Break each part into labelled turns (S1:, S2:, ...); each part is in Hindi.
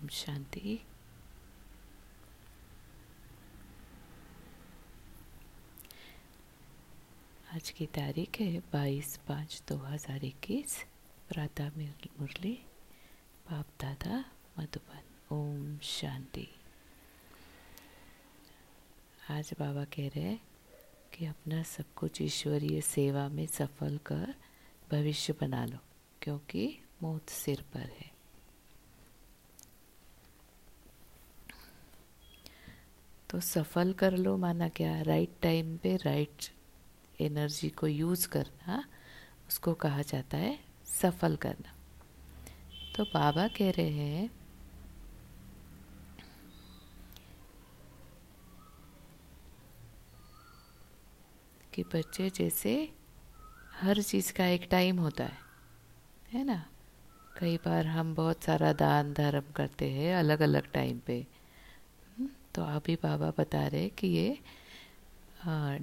S1: ओम शांति। आज की तारीख है बाईस पाँच दो हज़ार इक्कीस। प्रातः मुरली। बाप दादा, मधुबन। ओम शांति। आज बाबा कह रहे हैं कि अपना सब कुछ ईश्वरीय सेवा में सफल कर भविष्य बना लो, क्योंकि मौत सिर पर है। तो सफल कर लो माना क्या राइट टाइम पे राइट एनर्जी को यूज़ करना, उसको कहा जाता है सफल करना। तो बाबा कह रहे हैं, कि बच्चे जैसे हर चीज़ का एक टाइम होता है है ना? कई बार हम बहुत सारा दान धर्म करते हैं अलग अलग टाइम पे। तो अभी बाबा बता रहे कि ये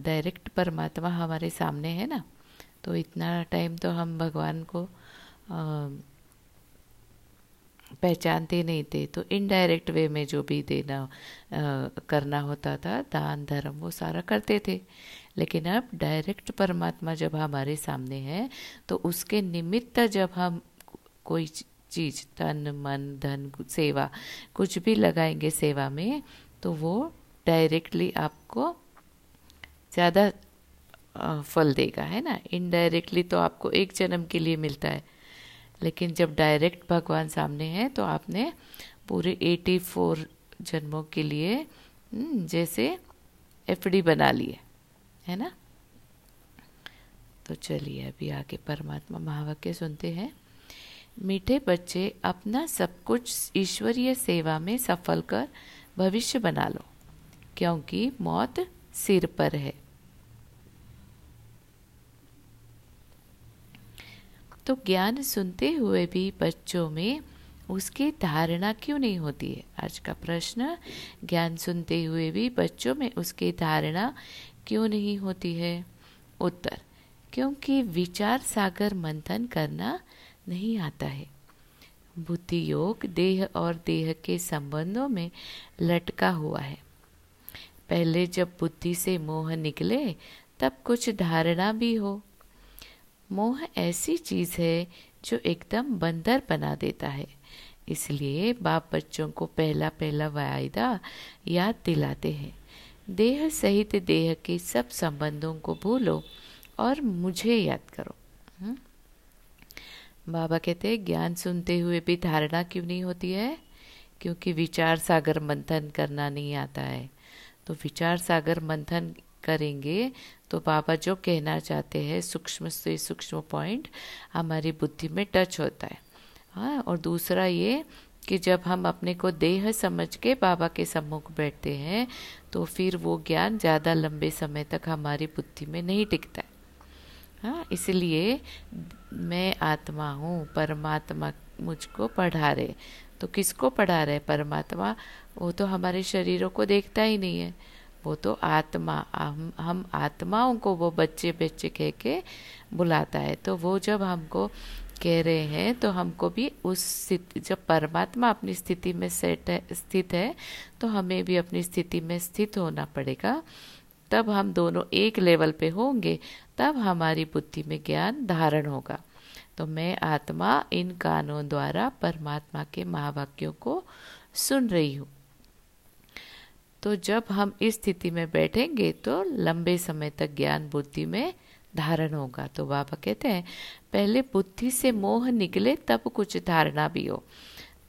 S1: डायरेक्ट परमात्मा हमारे सामने है ना? तो इतना टाइम तो हम भगवान को पहचानते नहीं थे। तो इनडायरेक्ट वे में जो भी देना आ, करना होता था दान धर्म वो सारा करते थे। लेकिन अब डायरेक्ट परमात्मा जब हमारे सामने है तो उसके निमित्त जब हम कोई चीज़ तन मन धन सेवा कुछ भी लगाएँगे सेवा में तो वो डायरेक्टली आपको ज़्यादा फल देगा है ना? इनडायरेक्टली तो आपको एक जन्म के लिए मिलता है। लेकिन जब डायरेक्ट भगवान सामने हैं तो आपने पूरे एटी फोर जन्मों के लिए हम्म, जैसे एफडी बना लिए है ना? तो चलिए अभी आगे परमात्मा महावाक्य सुनते हैं। मीठे बच्चे अपना सब कुछ ईश्वरीय सेवा में सफल कर भविष्य बना लो, क्योंकि मौत सिर पर है। तो ज्ञान सुनते हुए भी बच्चों में उसकी धारणा क्यों नहीं होती है? आज का प्रश्न, ज्ञान सुनते हुए भी बच्चों में उसकी धारणा क्यों नहीं होती है? उत्तर, क्योंकि विचार सागर मंथन करना नहीं आता है। बुद्धि योग, देह और देह के संबंधों में लटका हुआ है। पहले जब बुद्धि से मोह निकले, तब कुछ धारणा भी हो। मोह ऐसी चीज़ है जो एकदम बंदर बना देता है। इसलिए बाप बच्चों को पहला पहला वायदा याद दिलाते हैं। देह सहित देह के सब संबंधों को भूलो और मुझे याद करो। हुँ? बाबा कहते हैं, ज्ञान सुनते हुए भी धारणा क्यों नहीं होती है? क्योंकि विचार सागर मंथन करना नहीं आता है। तो विचार सागर मंथन करेंगे तो बाबा जो कहना चाहते हैं, सूक्ष्म से सूक्ष्म पॉइंट हमारी बुद्धि में टच होता है। हाँ और दूसरा ये कि जब हम अपने को देह समझ के बाबा के सम्मुख बैठते हैं तो फिर वो ज्ञान ज़्यादा लंबे समय तक हमारी बुद्धि में नहीं टिकता है। हाँ इसलिए मैं आत्मा हूँ, परमात्मा मुझको पढ़ा रहे। तो किसको पढ़ा रहे? परमात्मा? वो तो हमारे शरीरों को देखता ही नहीं है। वो तो आत्मा, हम हम आत्माओं को वो बच्चे बच्चे कह के बुलाता है। तो वो जब हमको कह रहे हैं तो हमको भी उस स्थिति, जब परमात्मा अपनी स्थिति में सेट है, स्थित है तो हमें भी अपनी स्थिति में स्थित होना पड़ेगा। तब हम दोनों एक लेवल पे होंगे, तब हमारी बुद्धि में ज्ञान धारण होगा। तो मैं आत्मा इन कानों द्वारा परमात्मा के महावाक्यों को सुन रही हूँ। तो जब हम इस स्थिति में बैठेंगे तो लंबे समय तक ज्ञान बुद्धि में धारण होगा। तो बाबा कहते हैं, पहले बुद्धि से मोह निकले, तब कुछ धारणा भी हो।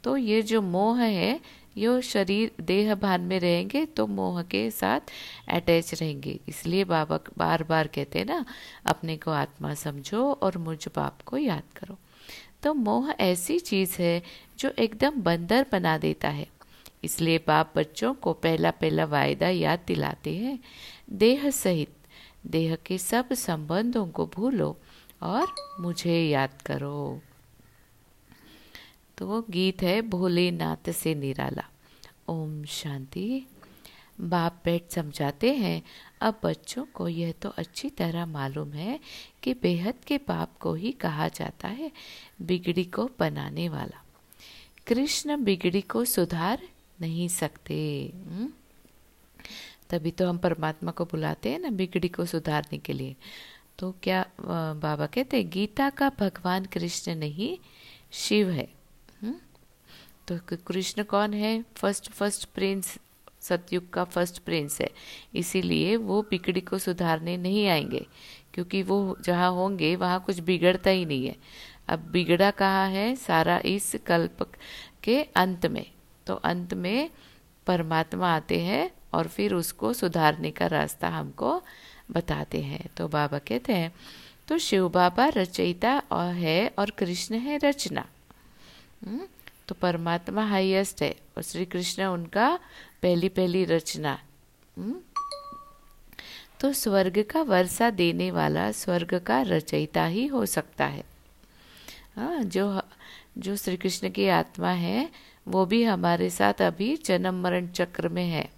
S1: तो ये जो मोह है यो शरीर देह भान में रहेंगे तो मोह के साथ अटैच रहेंगे। इसलिए बाबा बार बार कहते हैं ना, अपने को आत्मा समझो और मुझ बाप को याद करो। तो मोह ऐसी चीज़ है जो एकदम बंदर बना देता है। इसलिए बाप बच्चों को पहला पहला वायदा याद दिलाते हैं, देह सहित। देह के सब संबंधों को भूलो और मुझे याद करो। तो वो गीत है, भोलेनाथ से निराला। ओम शांति। बाप बैठ समझाते हैं, अब बच्चों को यह तो अच्छी तरह मालूम है कि बेहद के बाप को ही कहा जाता है, बिगड़ी को बनाने वाला। कृष्ण बिगड़ी को सुधार नहीं सकते। हम्म? तभी तो हम परमात्मा को बुलाते हैं ना, बिगड़ी को सुधारने के लिए। तो क्या बाबा कहते गीता का भगवान कृष्ण नहीं, शिव हुँ? तो कृष्ण कौन है? फ़र्स्ट फ़र्स्ट प्रिंस सतयुग का फ़र्स्ट प्रिंस है। इसीलिए वो बिगड़ी को सुधारने नहीं आएँगे क्योंकि वो जहाँ होंगे वहाँ कुछ बिगड़ता ही नहीं है। अब बिगड़ा कहाँ है? सारा इस कल्प के अंत में। तो अंत में परमात्मा आते हैं और फिर उसको सुधारने का रास्ता हमको बताते हैं। तो बाबा कहते हैं तो शिव बाबा रचयिता है और कृष्ण है रचना। हम्म, तो परमात्मा हाईएस्ट है और श्री कृष्ण उनका पहली पहली रचना। हम्म, तो स्वर्ग का वर्षा देने वाला स्वर्ग का रचयिता ही हो सकता है। हाँ जो जो श्री कृष्ण की आत्मा है वो भी हमारे साथ अभी जन्म मरण चक्र में है।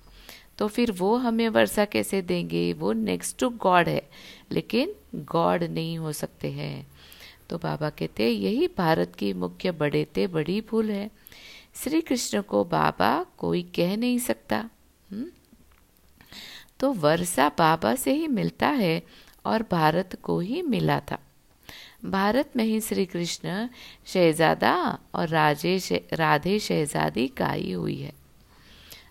S1: तो फिर वो हमें वर्षा कैसे देंगे? वो नेक्स्ट टू गॉड है लेकिन गॉड नहीं हो सकते हैं। तो बाबा कहते, यही भारत की मुख्य बड़े ते बड़ी भूल है श्री कृष्ण को बाबा कोई कह नहीं सकता? हम्म? तो वर्षा बाबा से ही मिलता है और भारत को ही मिला था भारत में ही श्री कृष्ण शहजादा और राजे राधे शहजादी गाई हुई है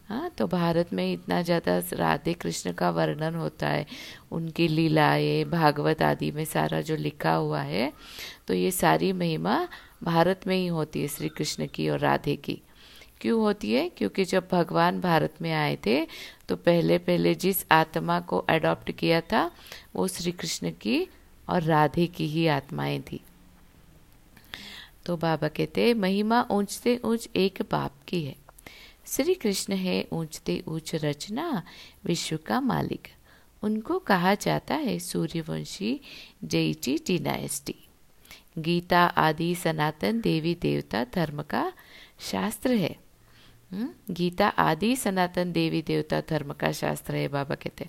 S1: हाँ तो भारत में इतना ज़्यादा राधे कृष्ण का वर्णन होता है, उनकी लीलाएँ, भागवत आदि में सारा जो लिखा हुआ है तो ये सारी महिमा भारत में ही होती है श्री कृष्ण की और राधे की। क्यों होती है? क्योंकि जब भगवान भारत में आए थे तो पहले पहले जिस आत्मा को अडॉप्ट किया था, वो श्री कृष्ण की और राधे की ही आत्माएँ थी। तो बाबा कहते महिमा ऊंचते ऊंच एक बाप की है। श्री कृष्ण है ऊंचते ऊंच रचना विश्व का मालिक। उनको कहा जाता है सूर्यवंशी जयची डिनाइस्टी गीता आदि सनातन देवी देवता धर्म का शास्त्र है। गीता आदि सनातन देवी देवता धर्म का शास्त्र है, बाबा कहते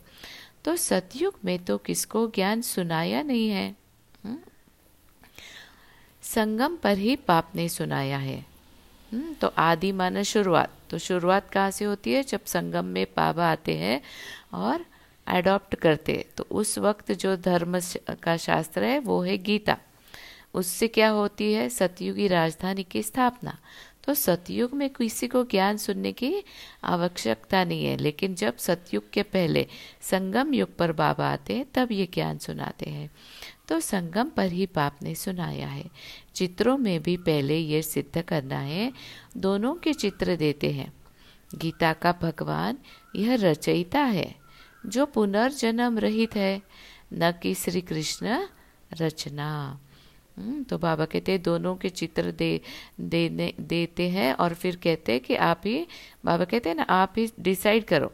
S1: तो सतयुग में तो किसको ज्ञान सुनाया नहीं है? हुँ? संगम पर ही पाप ने सुनाया है। तो आदि माना शुरुआत। तो शुरुआत कहाँ से होती है? जब संगम में पावा आते हैं और अडॉप्ट करते तो उस वक्त जो धर्म का शास्त्र है, वो है गीता। उससे क्या होती है? सतयुगी राजधानी की स्थापना। तो सतयुग में किसी को ज्ञान सुनने की आवश्यकता नहीं है, लेकिन जब सतयुग के पहले संगम युग पर बाबा आते हैं, तब ये ज्ञान सुनाते हैं। तो संगम पर ही पाप ने सुनाया है। चित्रों में भी पहले ये सिद्ध करना है दोनों के चित्र देते हैं। गीता का भगवान यह रचयिता है जो पुनर्जन्म रहित है न कि श्री कृष्ण रचना। हम्म, तो बाबा कहते दोनों के चित्र दे देने देते हैं और फिर कहते हैं कि आप ही बाबा कहते हैं ना आप ही डिसाइड करो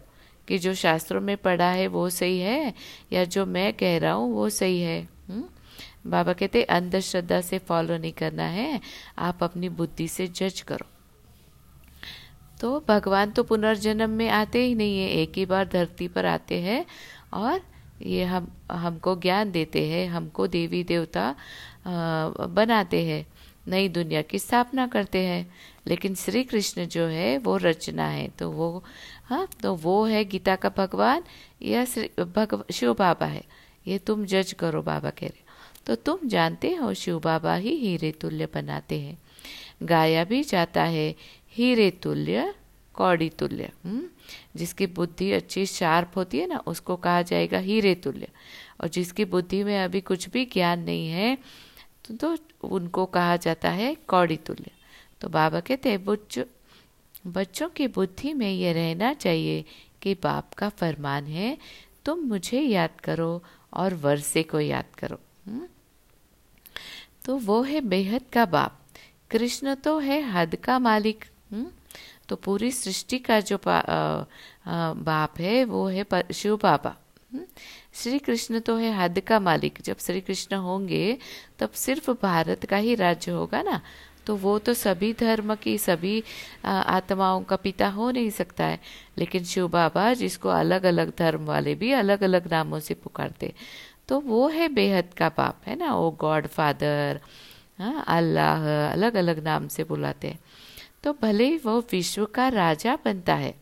S1: कि जो शास्त्रों में पढ़ा है वो सही है या जो मैं कह रहा हूँ वो सही है। हम्म? बाबा कहते, अंधश्रद्धा से फॉलो नहीं करना है, आप अपनी बुद्धि से जज करो। तो भगवान तो पुनर्जन्म में आते ही नहीं है, एक ही बार धरती पर आते हैं और ये हम, हमको ज्ञान देते हैं, हमको देवी देवता बनाते हैं, नई दुनिया की स्थापना करते हैं। लेकिन श्री कृष्ण जो है, वो रचना है तो वो हाँ तो वो है गीता का भगवान या श्री, भगव, शिव बाबा है। ये तुम जज करो बाबा कह रहे तो तुम जानते हो शिव बाबा ही हीरे तुल्य बनाते हैं। गाया भी जाता है हीरे तुल्य कौड़ी तुल्य। हम्म? जिसकी बुद्धि अच्छी शार्प होती है ना उसको कहा जाएगा हीरे तुल्य। और जिसकी बुद्धि में अभी कुछ भी ज्ञान नहीं है तो, तो उनको कहा जाता है कौड़ी तुल्य। तो बाबा कहते हैं बच्चों बच्चों की बुद्धि में ये रहना चाहिए कि बाप का फरमान है तुम मुझे याद करो और वर्षे को याद करो। हुँ? तो वो है बेहद का बाप। कृष्ण तो है हद का मालिक। हुँ? तो पूरी सृष्टि का जो आ, आ, बाप है वो है शिव बाबा। श्री कृष्ण तो है हद का मालिक। जब श्री कृष्ण होंगे तब सिर्फ़ भारत का ही राज्य होगा ना। तो वो तो सभी धर्म की सभी आत्माओं का पिता हो नहीं सकता है। लेकिन शिव बाबा जिसको अलग अलग धर्म वाले भी अलग अलग नामों से पुकारते तो वो है बेहद का बाप है ना? ओ गॉड फादर हाँ अल्लाह अलग अलग नाम से बुलाते हैं। तो भले ही वो विश्व का राजा बनता है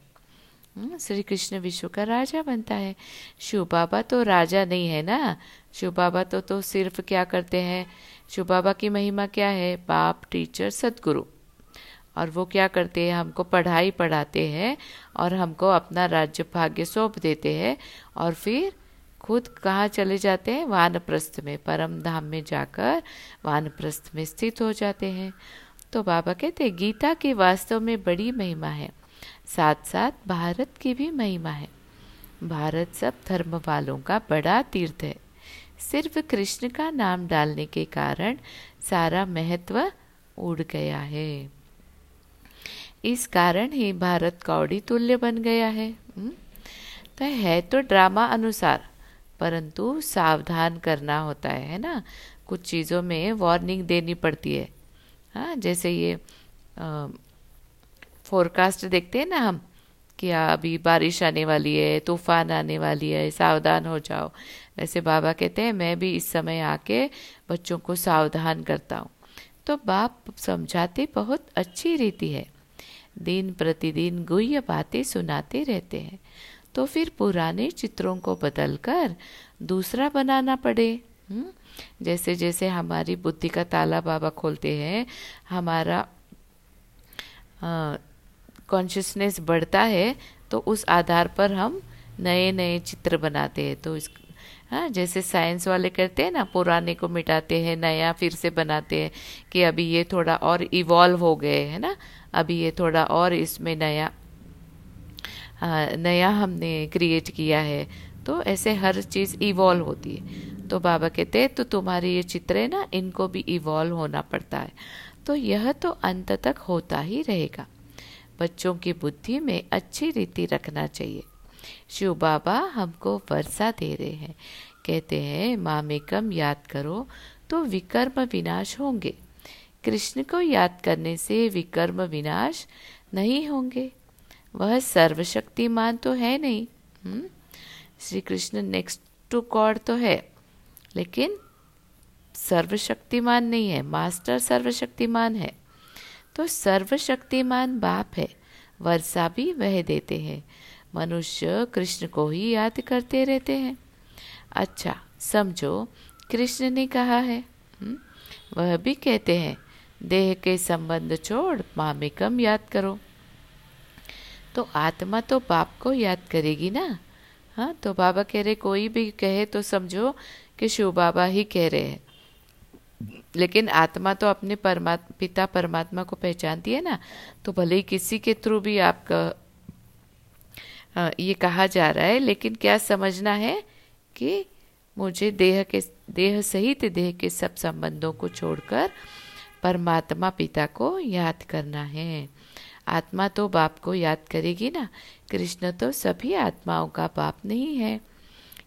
S1: हम्म, श्री कृष्ण विश्व का राजा बनता है। शिव बाबा तो राजा नहीं है ना? शिव बाबा तो तो सिर्फ़ क्या करते हैं? शिव बाबा की महिमा क्या है? बाप टीचर सदगुरु। और वो क्या करते हैं? हमको पढ़ाई पढ़ाते हैं और हमको अपना राज्य भाग्य सौंप देते हैं और फिर खुद कहाँ चले जाते हैं? वानप्रस्थ में, परम धाम में जाकर वानप्रस्थ में स्थित हो जाते हैं। तो बाबा कहते गीता की वास्तव में बड़ी महिमा है। साथ साथ भारत की भी महिमा है। भारत सब धर्म वालों का बड़ा तीर्थ है। सिर्फ़ कृष्ण का नाम डालने के कारण सारा महत्व उड़ गया है। इस कारण ही भारत कौड़ी तुल्य बन गया है। हम्म? तो है तो ड्रामा अनुसार, परंतु सावधान करना होता है है ना? कुछ चीज़ों में वार्निंग देनी पड़ती है। हाँ जैसे ये फोरकास्ट देखते हैं ना हम, कि अभी बारिश आने वाली है, तूफ़ान आने वाली है, सावधान हो जाओ। वैसे बाबा कहते हैं, मैं भी इस समय आके बच्चों को सावधान करता हूँ तो बाप समझाते बहुत अच्छी रीति है दिन प्रतिदिन गुह्य बातें सुनाते रहते हैं तो फिर पुराने चित्रों को बदलकर दूसरा बनाना पड़े हुँ? हम्म? जैसे जैसे हमारी बुद्धि का ताला बाबा खोलते हैं, हमारा कॉन्शियसनेस बढ़ता है तो उस आधार पर हम नए नए चित्र बनाते हैं तो इस हाँ जैसे साइंस वाले करते हैं ना पुराने को मिटाते हैं नया फिर से बनाते हैं कि अभी ये थोड़ा और इवॉल्व हो गए है ना अभी ये थोड़ा और इसमें नया आ, नया हमने क्रिएट किया है। तो ऐसे हर चीज़ इवॉल्व होती है। तो बाबा कहते हैं तो तुम्हारे ये चित्र है ना इनको भी इवॉल्व होना पड़ता है। तो यह तो अंत तक होता ही रहेगा। बच्चों की बुद्धि में अच्छी रीति रखना चाहिए। शिव बाबा हमको वर्षा दे रहे हैं। कहते हैं मामेकम याद करो तो विकर्म विनाश होंगे। कृष्ण को याद करने से विकर्म विनाश नहीं होंगे। वह सर्वशक्तिमान तो है नहीं। हम्म? Shri Krishna next to God तो है, लेकिन सर्वशक्तिमान नहीं है। मास्टर सर्वशक्तिमान है। तो सर्वशक्तिमान बाप है। वर्षा भी वह देते हैं। मनुष्य कृष्ण को ही याद करते रहते हैं अच्छा समझो, कृष्ण ने कहा है? हम्म? वह भी कहते हैं, देह के संबंध छोड़ मामिकम याद करो तो आत्मा तो बाप को याद करेगी ना हाँ तो बाबा कह रहे, कोई भी कहे तो समझो कि शिव बाबा ही कह रहे हैं लेकिन आत्मा तो अपने परमात्मा पिता परमात्मा को पहचानती है ना तो भले ही किसी के थ्रू भी आपका ये कहा जा रहा है, लेकिन क्या समझना है कि मुझे देह के, देह सहित देह के सब संबंधों को छोड़कर परमात्मा पिता को याद करना है। आत्मा तो बाप को याद करेगी ना, कृष्ण तो सभी आत्माओं का बाप नहीं है।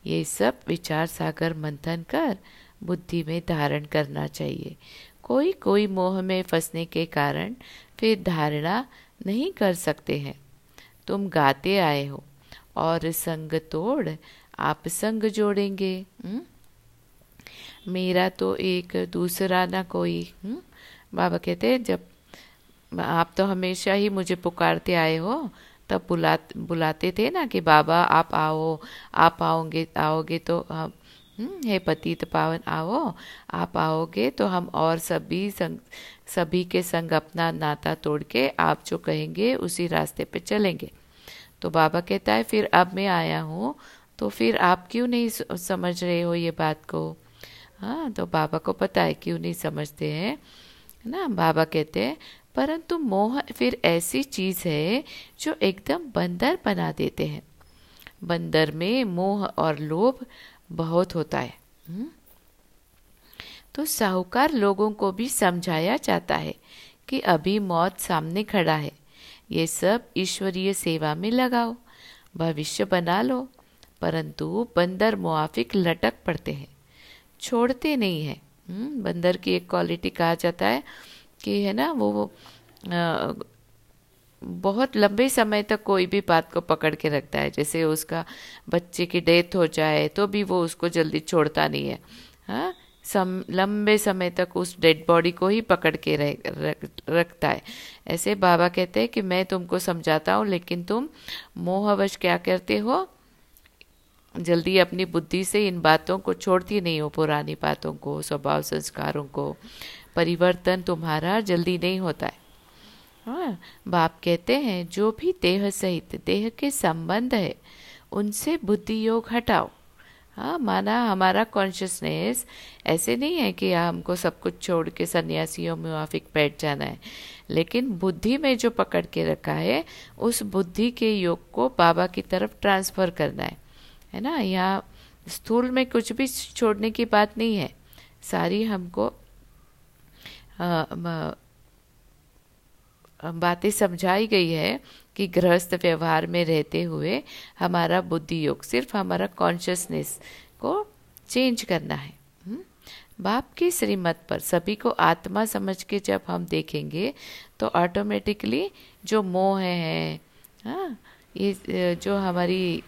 S1: ये सब विचार सागर मंथन कर बुद्धि में धारण करना चाहिए। कोई कोई मोह में फंसने के कारण फिर धारणा नहीं कर सकते हैं। तुम गाते आए हो और संग तोड़ आप संग जोड़ेंगे हुँ? हम्म? मेरा तो एक, दूसरा ना कोई हुँ? हम्म? बाबा कहते हैं, जब आप तो हमेशा ही मुझे पुकारते आए हो, तब बुला बुलाते थे ना कि बाबा आप आओ, आप आओगे आओगे तो हम हे पतित पावन, आओ, आप आओगे तो हम और सभी संग, सभी के संग अपना नाता तोड़ के आप जो कहेंगे उसी रास्ते पे चलेंगे। तो बाबा कहता है, फिर अब मैं आया हूँ तो फिर आप क्यों नहीं समझ रहे हो ये बात को? हाँ तो बाबा को पता है क्यों नहीं समझते हैं ना? बाबा कहते हैं, परंतु मोह फिर ऐसी चीज़ है जो एकदम बंदर बना देते हैं। बंदर में मोह और लोभ बहुत होता है हम्म? तो साहूकार लोगों को भी समझाया जाता है कि अभी मौत सामने खड़ा है ये सब ईश्वरीय सेवा में लगाओ भविष्य बना लो परंतु बंदर मुआफिक लटक पड़ते हैं छोड़ते नहीं है हम्म? बंदर की एक क्वालिटी कहा जाता है कि है ना वो आ, बहुत लंबे समय तक कोई भी बात को पकड़ के रखता है। जैसे उसका बच्चे की डेथ हो जाए तो भी वो उसको जल्दी छोड़ता नहीं है। हाँ? सम लंबे समय तक उस डेड बॉडी को ही पकड़ के रह, रख, रखता है। ऐसे बाबा कहते हैं कि मैं तुमको समझाता हूँ लेकिन तुम मोहवश क्या करते हो? जल्दी अपनी बुद्धि से इन बातों को छोड़ती नहीं हो पुरानी बातों को स्वभाव संस्कारों को। परिवर्तन तुम्हारा जल्दी नहीं होता है। हाँ बाप कहते हैं, जो भी देह सहित देह के संबंध है, उनसे बुद्धि योग हटाओ। हाँ माना हमारा कॉन्शियसनेस ऐसे नहीं है कि हमको सब कुछ छोड़ के सन्यासियों में वाफिक बैठ जाना है, लेकिन बुद्धि में जो पकड़ के रखा है, उस बुद्धि के योग को बाबा की तरफ़ ट्रांसफ़र करना है। है ना? यहाँ स्थूल में कुछ भी छोड़ने की बात नहीं है। सारी हमको बातें समझाई गई है कि गृहस्थ व्यवहार में रहते हुए हमारा बुद्धि योग सिर्फ़ हमारा कॉन्शियसनेस को चेंज करना है हम्म? बाप की श्रीमत पर सभी को आत्मा समझ के जब हम देखेंगे तो ऑटोमेटिकली जो मोह है हाँ ये जो हमारी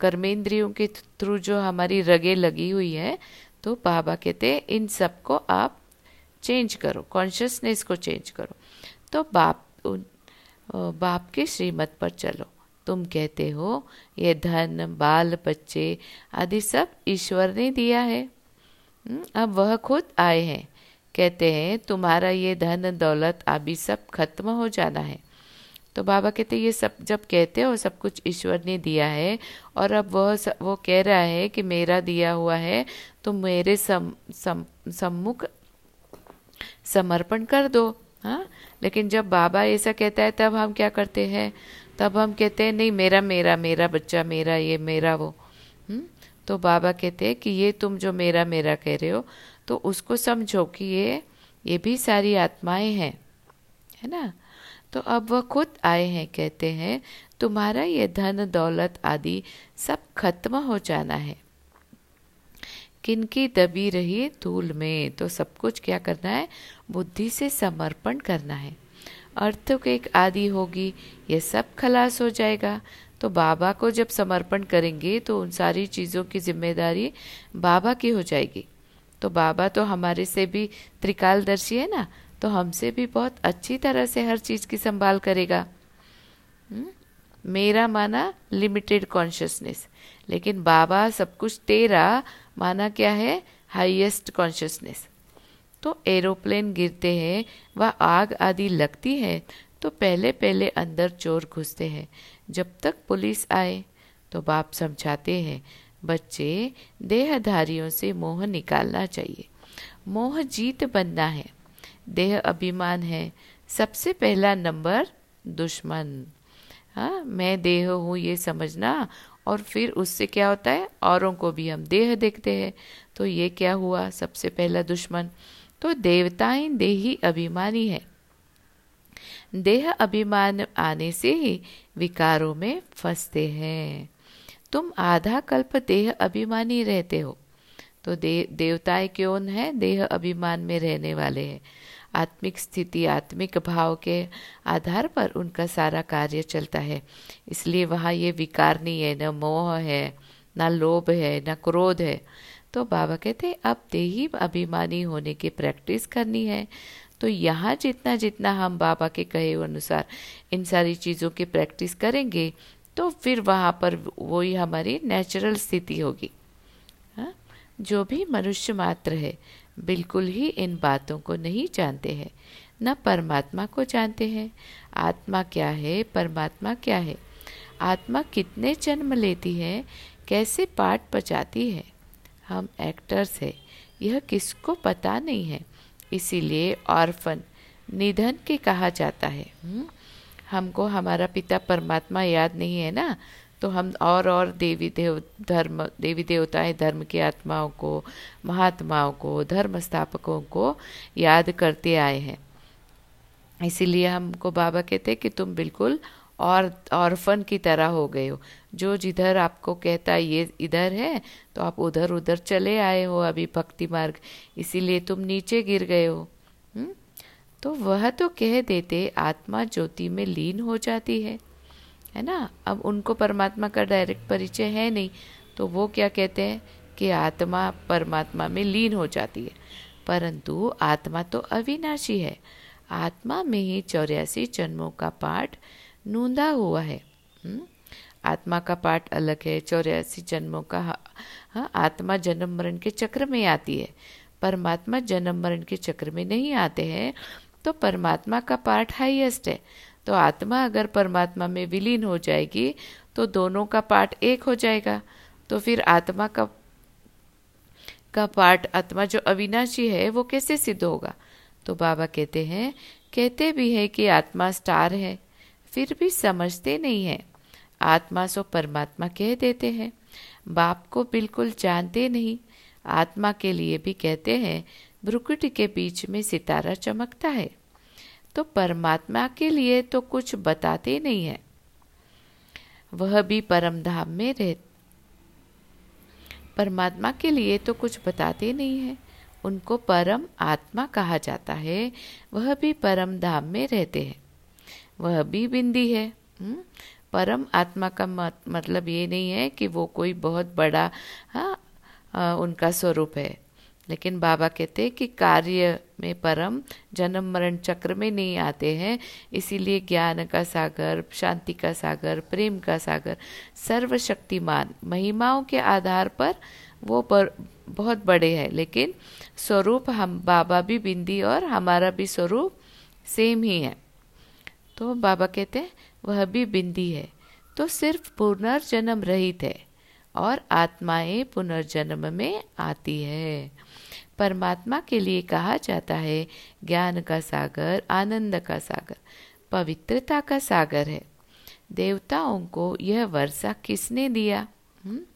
S1: कर्मेंद्रियों के थ्रू जो हमारी रगे लगी हुई है तो बाबा कहते हैं, इन सबको आप चेंज करो कॉन्शियसनेस को चेंज करो तो बाप बाप के श्रीमत पर चलो। तुम कहते हो ये धन बाल बच्चे आदि सब ईश्वर ने दिया है। अब वह खुद आए हैं। कहते हैं तुम्हारा ये धन दौलत अभी सब खत्म हो जाना है। तो बाबा कहते ये सब जब कहते हो सब कुछ ईश्वर ने दिया है। और अब वह सब वो कह रहा है कि मेरा दिया हुआ है तो मेरे सम, सम, सम्मुख समर्पण कर दो। हाँ? लेकिन जब बाबा ऐसा कहता है, तब हम क्या करते हैं? तब हम कहते हैं, नहीं, मेरा मेरा मेरा बच्चा, मेरा ये, मेरा वो। हुँ? हम्म? तो बाबा कहते हैं कि ये तुम जो मेरा मेरा कह रहे हो तो उसको समझो कि ये ये भी सारी आत्माएँ हैं, है ना? तो अब वह खुद आए हैं, कहते हैं, तुम्हारा ये धन, दौलत आदि सब खत्म हो जाना है। किनकी दबी रही धूल में? तो सब कुछ क्या करना है? बुद्धि से समर्पण करना है। अर्थ की एक आदि होगी ये सब खलास हो जाएगा। तो बाबा को जब समर्पण करेंगे तो उन सारी चीज़ों की ज़िम्मेदारी बाबा की हो जाएगी। तो बाबा तो हमारे से भी त्रिकालदर्शी है ना तो हमसे भी बहुत अच्छी तरह से हर चीज़ की संभाल करेगा? हम्म? मेरा माना लिमिटेड कॉन्शियसनेस लेकिन बाबा सब कुछ तेरा माना क्या है? हाईएस्ट कॉन्शियसनेस तो एरोप्लेन गिरते हैं व आग आदि लगती है तो पहले पहले अंदर चोर घुसते हैं। जब तक पुलिस आए तो बाप समझाते हैं, बच्चे, देहधारियों से मोह निकालना चाहिए। मोह जीत बनना है। देह अभिमान है। सबसे पहला नंबर, दुश्मन। हाँ मैं देह हूँ, ये समझना। और फिर उससे क्या होता है? औरों को भी हम देह देखते हैं। तो ये क्या हुआ? सबसे पहला दुश्मन। तो देवताएँ देही अभिमानी है। देह अभिमान आने से ही विकारों में फंसते हैं। तुम आधा कल्प देह अभिमानी रहते हो। तो दे, देवताएँ क्यों है? देह अभिमान में रहने वाले हैं। आत्मिक स्थिति आत्मिक भाव के आधार पर उनका सारा कार्य चलता है। इसलिए वहाँ ये विकार नहीं है न मोह है न लोभ है न क्रोध है। तो बाबा कहते अब देही अभिमानी होने की प्रैक्टिस करनी है। तो यहाँ जितना जितना हम बाबा के कहे अनुसार इन सारी चीज़ों की प्रैक्टिस करेंगे तो फिर वहाँ पर वही हमारी नेचुरल स्थिति होगी। हाँ? जो भी मनुष्य मात्र है, बिल्कुल ही इन बातों को नहीं जानते हैं, न परमात्मा को जानते हैं। आत्मा क्या है, परमात्मा क्या है? आत्मा कितने जन्म लेती है, कैसे पाठ बचाती है? हम एक्टर्स हैं यह किसको पता नहीं है इसीलिए ऑर्फन निधन के कहा जाता है हुँ? हम्म? हमको हमारा पिता परमात्मा याद नहीं है ना तो हम और और देवी देव धर्म, देवी देवताएँ धर्म की आत्माओं को, महात्माओं को, धर्म स्थापकों को याद करते आए हैं इसीलिए हमको बाबा कहते हैं कि तुम बिल्कुल और ऑर्फन की तरह हो गए हो। जो जिधर आपको कहता है, ये इधर है तो आप उधर उधर चले आए हो अभी भक्ति मार्ग। इसीलिए तुम नीचे गिर गए हो। हुँ? हम्म? तो वह तो कह देते, आत्मा ज्योति में लीन हो जाती है। है ना? अब उनको परमात्मा का डायरेक्ट परिचय है नहीं तो वो क्या कहते हैं कि आत्मा परमात्मा में लीन हो जाती है। परंतु आत्मा तो अविनाशी है। आत्मा में ही चौरासी जन्मों का पाठ नूंदा हुआ है? हम्म? आत्मा का पाठ अलग है, चौरासी जन्मों का हाँ आत्मा जन्म मरण के चक्र में आती है। परमात्मा जन्म मरण के चक्र में नहीं आते हैं तो परमात्मा का पार्ट हाईएस्ट है। तो आत्मा अगर परमात्मा में विलीन हो जाएगी तो दोनों का पार्ट एक हो जाएगा। तो फिर आत्मा का का पार्ट आत्मा जो अविनाशी है, वो कैसे सिद्ध होगा? तो बाबा कहते हैं, कहते भी है कि आत्मा स्टार है। फिर भी समझते नहीं है। आत्मा सो परमात्मा कह देते हैं। बाप को बिल्कुल जानते नहीं। आत्मा के लिए भी कहते हैं, भ्रुकुट के बीच में सितारा चमकता है। तो परमात्मा के लिए तो कुछ बताते नहीं है। वह भी परम धाम में रह, परमात्मा के लिए तो कुछ बताते नहीं है। उनको परम आत्मा कहा जाता है। वह भी परम धाम में रहते हैं। वह भी बिंदी है? हम्म? परम आत्मा का मत, मतलब ये नहीं है कि वो कोई बहुत बड़ा हाँ उनका स्वरूप है लेकिन बाबा कहते हैं कि कार्य में परम जन्म मरण चक्र में नहीं आते हैं इसीलिए ज्ञान का सागर शांति का सागर प्रेम का सागर सर्वशक्तिमान महिमाओं के आधार पर वो पर बहुत बड़े हैं लेकिन स्वरूप हम बाबा भी बिंदी और हमारा भी स्वरूप सेम ही है तो बाबा कहते हैं, वह भी बिंदी है। तो सिर्फ़ पुनर्जन्म रहित है और आत्माएँ पुनर्जन्म में आती है। परमात्मा के लिए कहा जाता है, ज्ञान का सागर, आनंद का सागर, पवित्रता का सागर है। देवताओं को यह वर्षा किसने दिया? हुँ?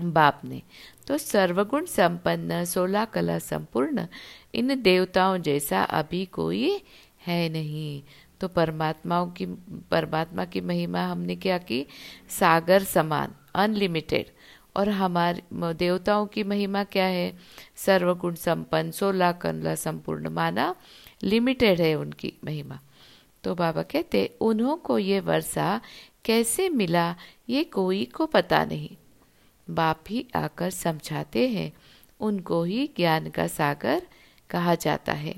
S1: हम्म? बाप ने। तो सर्वगुण संपन्न सोलह कला संपूर्ण, इन देवताओं जैसा अभी कोई है नहीं। तो परमात्माओं की, परमात्मा की महिमा हमने क्या की? सागर समान अनलिमिटेड और हमारे, देवताओं की महिमा क्या है? सर्वगुण संपन्न, सोलह कनला संपूर्ण माना लिमिटेड है उनकी महिमा। तो बाबा कहते, उन्हों को ये वर्षा कैसे मिला? ये कोई को पता नहीं। बाप ही आकर समझाते हैं, उनको ही ज्ञान का सागर कहा जाता है।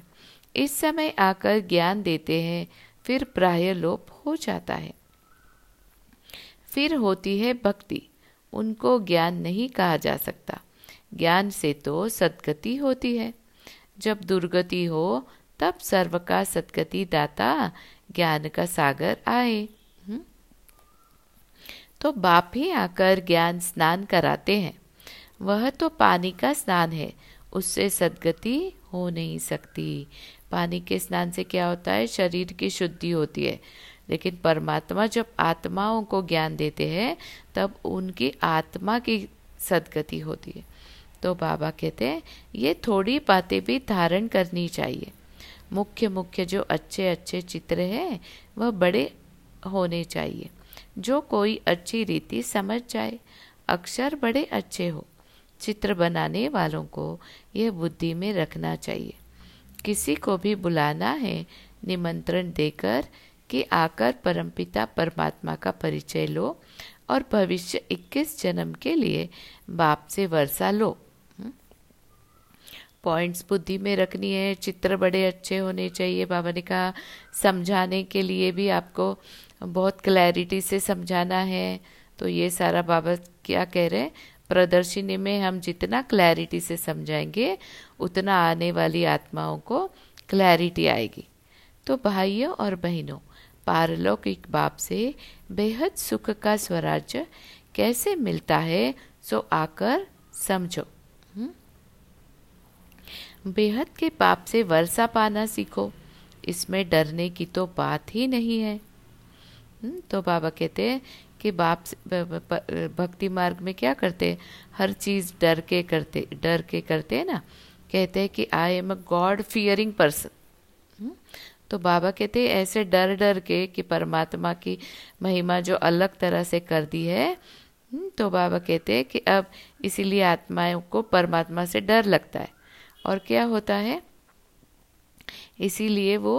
S1: इस समय आकर ज्ञान देते हैं फिर प्राय लोप हो जाता है। फिर होती है भक्ति। उनको ज्ञान नहीं कहा जा सकता। ज्ञान से तो सदगति होती है। जब दुर्गति हो, तब सर्व का सदगति दाता ज्ञान का सागर आए। हम्म? तो बाप ही आकर ज्ञान स्नान कराते हैं। वह तो पानी का स्नान है। उससे सदगति हो नहीं सकती। पानी के स्नान से क्या होता है? शरीर की शुद्धि होती है। लेकिन परमात्मा जब आत्माओं को ज्ञान देते हैं, तब उनकी आत्मा की सदगति होती है। तो बाबा कहते हैं, ये थोड़ी बातें भी धारण करनी चाहिए। मुख्य मुख्य जो अच्छे अच्छे चित्र हैं, वह बड़े होने चाहिए। जो कोई अच्छी रीति समझ जाए अक्षर बड़े अच्छे हो। चित्र बनाने वालों को यह बुद्धि में रखना चाहिए। किसी को भी बुलाना है, निमंत्रण देकर कि आकर परमपिता परमात्मा का परिचय लो और भविष्य 21 जन्म के लिए बाप से वर्षा लो। पॉइंट्स बुद्धि में रखनी है, चित्र बड़े अच्छे होने चाहिए। बाबा ने कहा, समझाने के लिए भी आपको बहुत क्लैरिटी से समझाना है। तो ये सारा बाबा क्या कह रहे हैं? प्रदर्शनी में हम जितना क्लैरिटी से समझाएँगे, उतना आने वाली आत्माओं को क्लैरिटी आएगी तो भाइयों और बहनों पारलौकिक बाप से बेहद सुख का स्वराज्य कैसे मिलता है, सो आकर समझो हम्म? बेहद के पाप से वर्षा पाना सीखो, इसमें डरने की तो बात ही नहीं है हम्म? तो बाबा कहते हैं कि बाप भक्ति मार्ग में क्या करते हर चीज़ डर के करते डर के करते हैं ना? कहते हैं कि I am a God fearing person तो बाबा कहते हैं ऐसे डर डर के कि परमात्मा की महिमा जो अलग तरह से कर दी है हम्म, तो बाबा कहते हैं कि अब इसीलिए आत्माओं को परमात्मा से डर लगता है। और क्या होता है? इसीलिए वो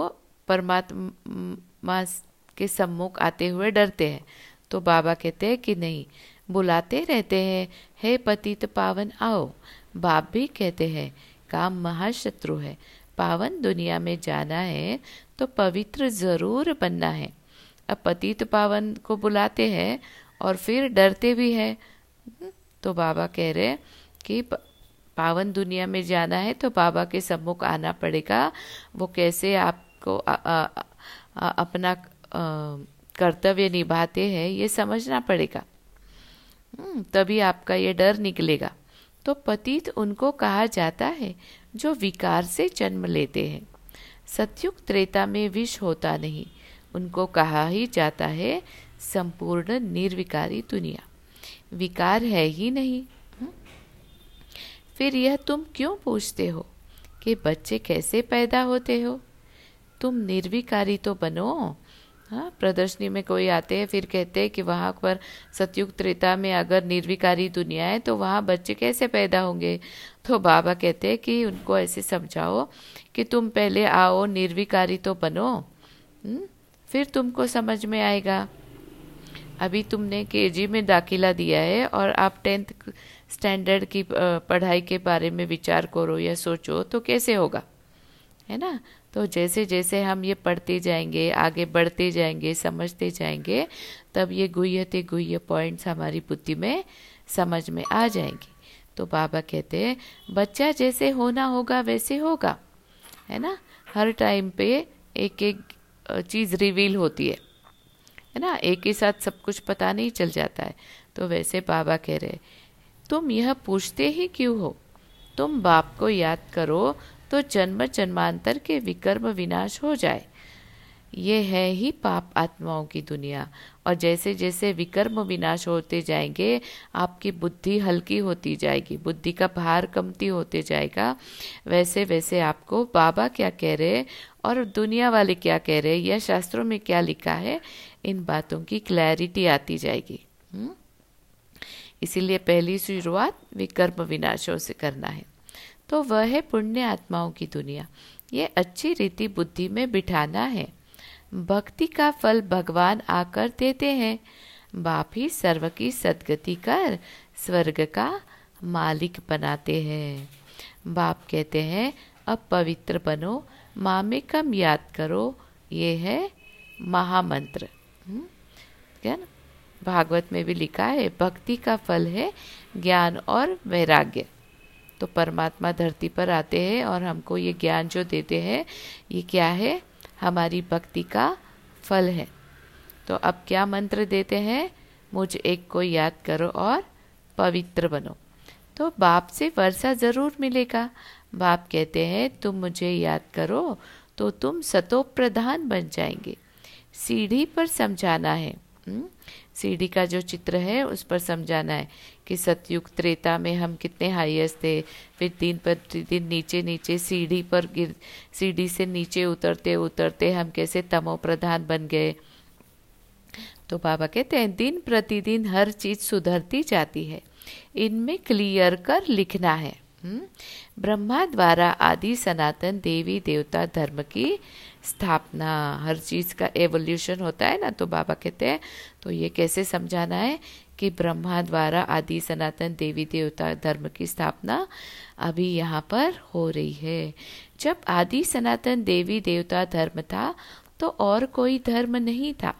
S1: परमात्मा के सम्मुख आते हुए डरते हैं। तो बाबा कहते हैं कि नहीं बुलाते रहते हैं हे पतित पावन आओ। बाप भी कहते हैं काम महाशत्रु है पावन दुनिया में जाना है तो पवित्र ज़रूर बनना है। अब पतित पावन को बुलाते हैं और फिर डरते भी है। तो बाबा कह रहे कि पावन दुनिया में जाना है तो बाबा के सम्मुख आना पड़ेगा। वो कैसे आपको आ, आ, आ, अपना कर्तव्य निभाते हैं ये समझना पड़ेगा। हम्म, तभी आपका ये डर निकलेगा। तो पतित उनको कहा जाता है जो विकार से जन्म लेते हैं। सत्युग त्रेता में विष होता नहीं। उनको कहा ही जाता है संपूर्ण निर्विकारी दुनिया। विकार है ही नहीं। हम्म? फिर यह तुम क्यों पूछते हो कि बच्चे कैसे पैदा होते हो? तुम निर्विकारी तो बनो हाँ प्रदर्शनी में कोई आते हैं फिर कहते हैं कि वहाँ पर सतयुग त्रेता में अगर निर्विकारी दुनिया है तो वहाँ बच्चे कैसे पैदा होंगे? तो बाबा कहते हैं कि उनको ऐसे समझाओ कि तुम पहले आओ निर्विकारी तो बनो? हम्म, फिर तुमको समझ में आएगा। अभी तुमने केजी में दाखिला दिया है और आप टेंथ स्टैंडर्ड की पढ़ाई के बारे में विचार करो या सोचो तो कैसे होगा? है ना? तो जैसे जैसे हम ये पढ़ते जाएँगे, आगे बढ़ते जाएँगे, समझते जाएँगे, तब ये गुह्यते गुह्य पॉइंट्स हमारी बुद्धि में समझ में आ जाएँगे। तो बाबा कहते हैं, बच्चा जैसे होना होगा, वैसे होगा। है ना? हर टाइम पे एक एक चीज़ रिवील होती है। है ना? एक ही साथ सब कुछ पता नहीं चल जाता है। तो वैसे बाबा कह रहे तुम यह पूछते ही क्यों हो? तुम बाप को याद करो तो जन्म जन्मांतर के विकर्म विनाश हो जाए। ये है ही पाप आत्माओं की दुनिया। और जैसे जैसे विकर्म विनाश होते जाएँगे, आपकी बुद्धि हल्की होती जाएगी, बुद्धि का भार कमती होते जाएगा। वैसे वैसे आपको बाबा क्या कह रहे और दुनिया वाले क्या कह रहे या शास्त्रों में क्या लिखा है, इन बातों की क्लैरिटी आती जाएगी। हम्म? इसीलिए पहली शुरुआत विकर्म विनाशों से करना है। तो वह है पुण्य आत्माओं की दुनिया। ये अच्छी रीति बुद्धि में बिठाना है। भक्ति का फल भगवान आकर देते हैं। बाप ही सर्व की सदगति कर स्वर्ग का मालिक बनाते हैं। बाप कहते हैं अब पवित्र बनो माँ में कम याद करो, ये है महामंत्र। हम्म? क्या ना? भागवत में भी लिखा है, भक्ति का फल है ज्ञान और वैराग्य। तो परमात्मा धरती पर आते हैं और हमको ये ज्ञान जो देते हैं, ये क्या है? हमारी भक्ति का फल है। तो अब क्या मंत्र देते हैं? मुझ एक को याद करो और पवित्र बनो। तो बाप से वर्षा ज़रूर मिलेगा। बाप कहते हैं, तुम मुझे याद करो तो तुम सतो प्रधान बन जाएँगे। सीढ़ी पर समझाना है। हुँ? सीढ़ी का जो चित्र है, उस पर समझाना है कि सतयुग त्रेता में हम कितने हाईएस्ट थे। फिर दिन प्रतिदिन नीचे नीचे सीढ़ी पर गिर, सीढ़ी से नीचे उतरते उतरते हम कैसे तमो प्रधान बन गए। तो बाबा कहते हैं, दिन प्रतिदिन हर चीज़ सुधरती जाती है। इनमें क्लियर कर लिखना है। हम्म? ब्रह्मा द्वारा आदि सनातन देवी देवता धर्म की स्थापना। हर चीज़ का एवोल्यूशन होता है ना तो बाबा कहते हैं तो ये कैसे समझाना है कि ब्रह्मा द्वारा आदि सनातन देवी देवता धर्म की स्थापना अभी यहाँ पर हो रही है। जब आदि सनातन देवी देवता धर्म था तो और कोई धर्म नहीं था।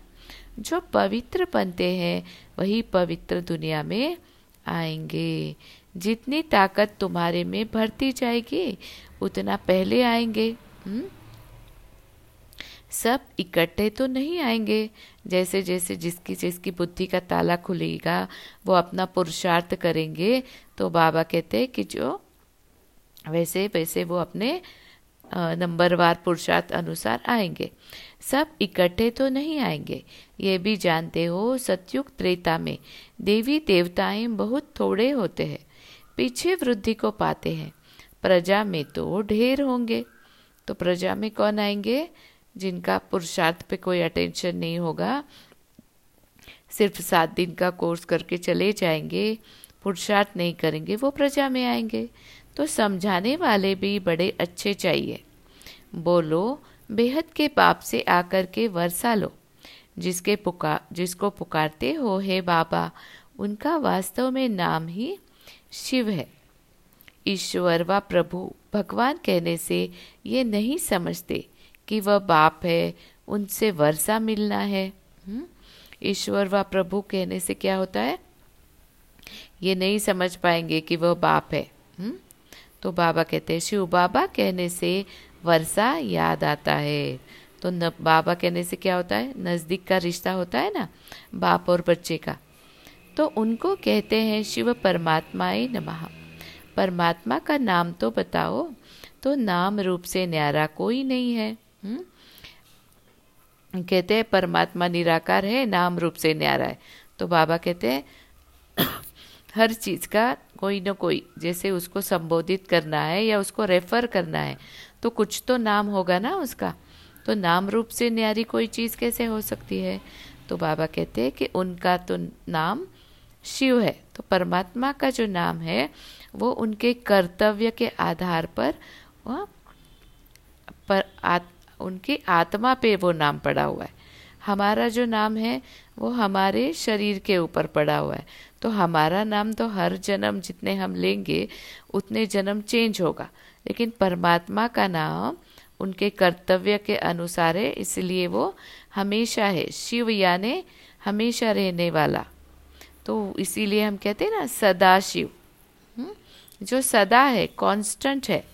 S1: जो पवित्र बनते हैं, वही पवित्र दुनिया में आएँगे। जितनी ताकत तुम्हारे में भरती जाएगी, उतना पहले आएँगे। हुँ? सब इकट्ठे तो नहीं आएँगे। जैसे जैसे जिसकी जिसकी बुद्धि का ताला खुलेगा, वो अपना पुरुषार्थ करेंगे। तो बाबा कहते हैं कि जो वैसे वैसे वो अपने नंबरवार पुरुषार्थ अनुसार आएँगे। सब इकट्ठे तो नहीं आएँगे। ये भी जानते हो, सत्युग त्रेता में देवी देवताएँ बहुत थोड़े होते हैं, पीछे वृद्धि को पाते हैं। प्रजा में तो ढेर होंगे। तो प्रजा में कौन आएँगे? जिनका पुरुषार्थ पे कोई अटेंशन नहीं होगा, सिर्फ़ सात दिन का कोर्स करके चले जाएँगे, पुरुषार्थ नहीं करेंगे, वो प्रजा में आएँगे। तो समझाने वाले भी बड़े अच्छे चाहिए। बोलो, बेहद के पाप से आकर के वर्षा लो जिसके पुकार जिसको पुकारते हो, हे बाबा, उनका वास्तव में नाम ही शिव है। ईश्वर व प्रभु, भगवान कहने से ये नहीं समझते। कि वह बाप है, उनसे वर्षा मिलना है। हम्म? ईश्वर व प्रभु कहने से क्या होता है? ये नहीं समझ पाएँगे कि वह बाप है? हम्म? तो बाबा कहते हैं, शिव बाबा कहने से वर्षा याद आता है। तो न, बाबा कहने से क्या होता है? नज़दीक का रिश्ता होता है ना, बाप और बच्चे का। तो उनको कहते हैं, शिव परमात्माए नमः। परमात्मा का नाम तो बताओ तो नाम रूप से न्यारा कोई नहीं है। हम्म? कहते हैं परमात्मा निराकार है नाम रूप से न्यारा है। तो बाबा कहते हैं हर चीज़ का कोई न कोई जैसे उसको संबोधित करना है या उसको रेफर करना है तो कुछ तो नाम होगा ना उसका। तो नाम रूप से न्यारी कोई चीज़ कैसे हो सकती है? तो बाबा कहते हैं कि उनका तो नाम शिव है। तो परमात्मा का जो नाम है वो उनके कर्तव्य के आधार पर वह पर आत, उनकी आत्मा पे वो नाम पड़ा हुआ है। हमारा जो नाम है, वो हमारे शरीर के ऊपर पड़ा हुआ है। तो हमारा नाम तो हर जन्म जितने हम लेंगे, उतने जन्म चेंज होगा। लेकिन परमात्मा का नाम, उनके कर्तव्य के अनुसार है, इसलिए वो हमेशा है। शिव यानी हमेशा रहने वाला। तो इसीलिए हम कहते हैं ना सदा शिव हम्म? जो सदा है कांस्टेंट है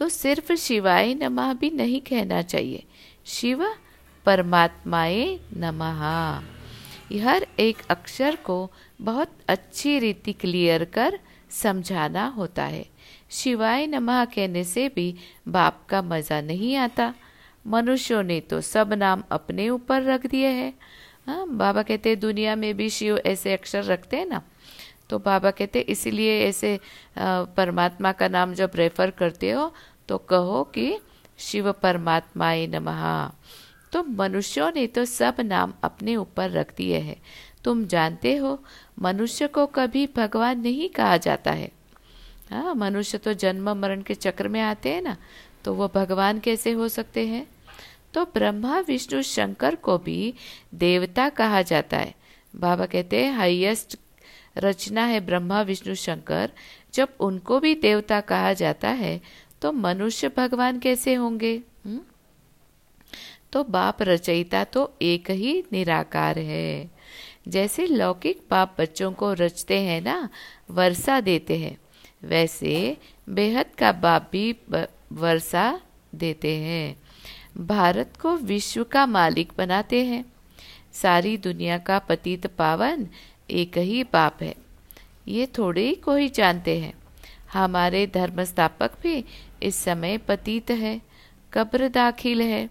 S1: तो सिर्फ़ शिवाय नमः भी नहीं कहना चाहिए। शिव परमात्माए नमः। हर एक अक्षर को बहुत अच्छी रीति क्लियर कर समझाना होता है। शिवाय नमः कहने से भी बाप का मज़ा नहीं आता। मनुष्यों ने तो सब नाम अपने ऊपर रख दिए हैं। हाँ बाबा कहते हैं, दुनिया में भी शिव ऐसे अक्षर रखते हैं ना? तो बाबा कहते, इसीलिए ऐसे परमात्मा का नाम जब रेफर करते हो तो कहो कि शिव परमात्माए नमः। तो मनुष्यों ने तो सब नाम अपने ऊपर रख दिए हैं। तुम जानते हो, मनुष्य को कभी भगवान नहीं कहा जाता है। हाँ मनुष्य तो जन्म मरण के चक्र में आते हैं ना तो वो भगवान कैसे हो सकते हैं? तो ब्रह्मा, विष्णु, शंकर को भी देवता कहा जाता है। बाबा कहते हैं, हाईएस्ट रचना है ब्रह्मा, विष्णु, शंकर जब उनको भी देवता कहा जाता है तो मनुष्य भगवान कैसे होंगे? हम्म? तो बाप रचयिता तो एक ही निराकार है जैसे लौकिक बाप बच्चों को रचते हैं ना, वर्षा देते हैं, वैसे बेहद का बाप भी वर्षा देते हैं भारत को विश्व का मालिक बनाते हैं सारी दुनिया का पतित पावन एक ही बाप है। ये थोड़े ही कोई जानते हैं। हमारे धर्म स्थापक भी इस समय पतित है कब्र दाखिल है।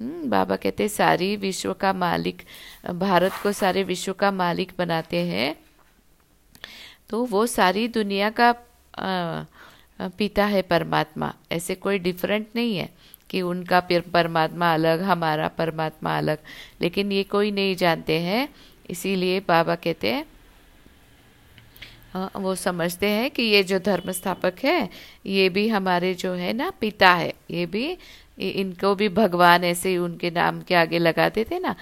S1: हम्म, बाबा कहते सारी विश्व का मालिक भारत को सारे विश्व का मालिक बनाते हैं। तो वो सारी दुनिया का पिता है परमात्मा। ऐसे कोई डिफरेंट नहीं है कि उनका परमात्मा अलग हमारा परमात्मा अलग। लेकिन ये कोई नहीं जानते हैं इसीलिए बाबा कहते हैं हाँ, वो समझते हैं कि ये जो धर्म स्थापक है ये भी हमारे जो है ना पिता है ये भी इनको भी भगवान ऐसे ही उनके नाम के आगे लगाते थे ना।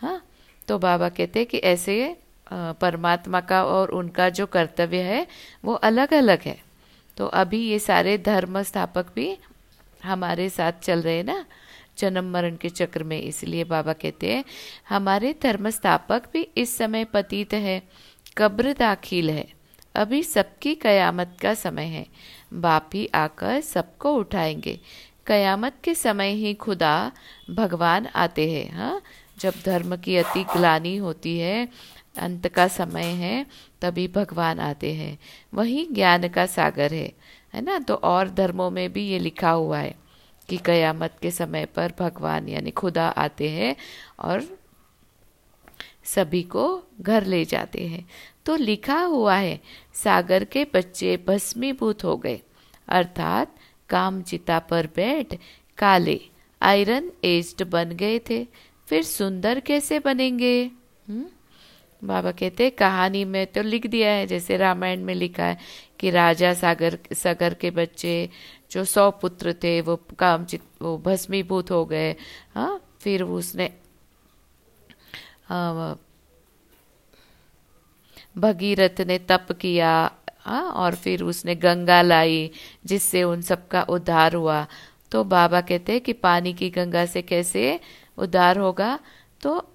S1: हाँ तो बाबा कहते हैं कि ऐसे परमात्मा का और उनका जो कर्तव्य है वो अलग अलग है। तो अभी ये सारे धर्म स्थापक भी हमारे साथ चल रहे हैं ना। जन्म मरण के चक्र में इसलिए बाबा कहते हैं, हमारे धर्म स्थापक भी इस समय पतित है, कब्र दाखिल है। अभी सबकी कयामत का समय है। बाप ही आकर सबको उठाएँगे। कयामत के समय ही खुदा, भगवान आते हैं हाँ? जब धर्म की अति ग्लानी होती है, अंत का समय है, तभी भगवान आते हैं। वही ज्ञान का सागर है है ना? तो और धर्मों में भी ये लिखा हुआ है। कि कयामत के समय पर भगवान यानी खुदा आते हैं और सभी को घर ले जाते हैं तो लिखा हुआ है, सागर के बच्चे भस्मीभूत हो गए, अर्थात काम चिता पर बैठ काले, आयरन एज्ड बन गए थे, फिर सुंदर कैसे बनेंगे हुँ? बाबा कहते कहानी में तो लिख दिया है, जैसे रामायण में लिखा है कि राजा सागर सागर के बच्चे जो सौ पुत्र थे, वो काम वो भस्मीभूत हो गए। हाँ फिर उसने भगीरथ ने तप किया हाँ और फिर उसने गंगा लाई, जिससे उन सबका उद्धार हुआ। तो बाबा कहते हैं कि पानी की गंगा से कैसे उद्धार होगा? तो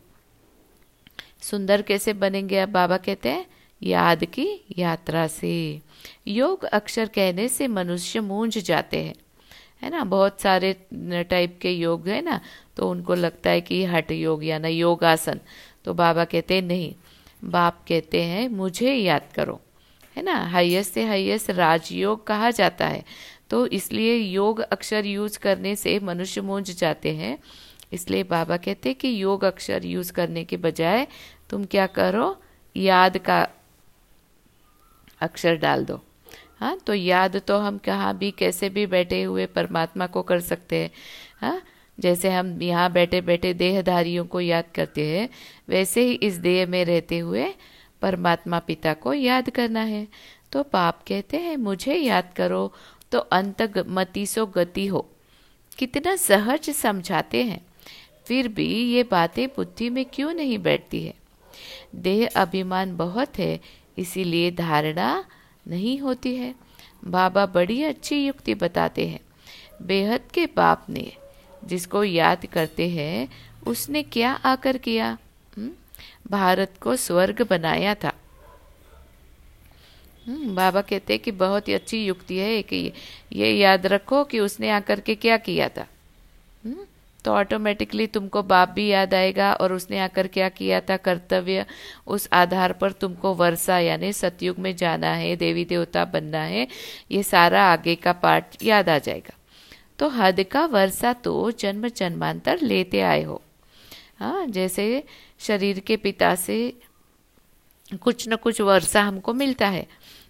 S1: सुंदर कैसे बनेंगे अब बाबा कहते हैं, याद की यात्रा से। योग अक्षर कहने से मनुष्य मूंझ जाते हैं। है ना? बहुत सारे टाइप के योग है ना तो उनको लगता है कि हट योग या ना योगासन। तो बाबा कहते नहीं, बाप कहते हैं, मुझे याद करो। है ना? हाइएस्ट से हाइएस्ट राजयोग कहा जाता है। तो इसलिए योग अक्षर यूज़ करने से मनुष्य मूंझ जाते हैं। इसलिए बाबा कहते हैं कि योग अक्षर यूज़ करने के बजाय, तुम क्या करो? याद का अक्षर डाल दो। हाँ तो याद तो हम कहाँ भी कैसे भी बैठे हुए परमात्मा को कर सकते हैं। हाँ जैसे हम यहाँ बैठे बैठे देहधारियों को याद करते हैं, वैसे ही इस देह में रहते हुए परमात्मा पिता को याद करना है। तो पाप कहते हैं, मुझे याद करो तो अंत मति सो गति हो। कितना सहज समझाते हैं। फिर भी ये बातें बुद्धि में क्यों नहीं बैठती है? देह अभिमान बहुत है इसीलिए धारणा नहीं होती है बाबा बड़ी अच्छी युक्ति बताते हैं बेहद के बाप ने जिसको याद करते हैं उसने क्या आकर किया? हम्म? भारत को स्वर्ग बनाया था हम्म, बाबा कहते हैं कि बहुत ही अच्छी युक्ति है कि ये याद रखो कि उसने आकर के क्या किया था? तो ऑटोमेटिकली तुमको बाप भी याद आएगा और उसने आकर क्या किया था? कर्तव्य उस आधार पर तुमको वर्षा यानी सतयुग में जाना है, देवी देवता बनना है, ये सारा आगे का पार्ट याद आ जाएगा। तो हद का वर्षा तो जन्म जन्मांतर लेते आए हो। हाँ जैसे शरीर के पिता से कुछ न कुछ वर्षा हमको मिलता है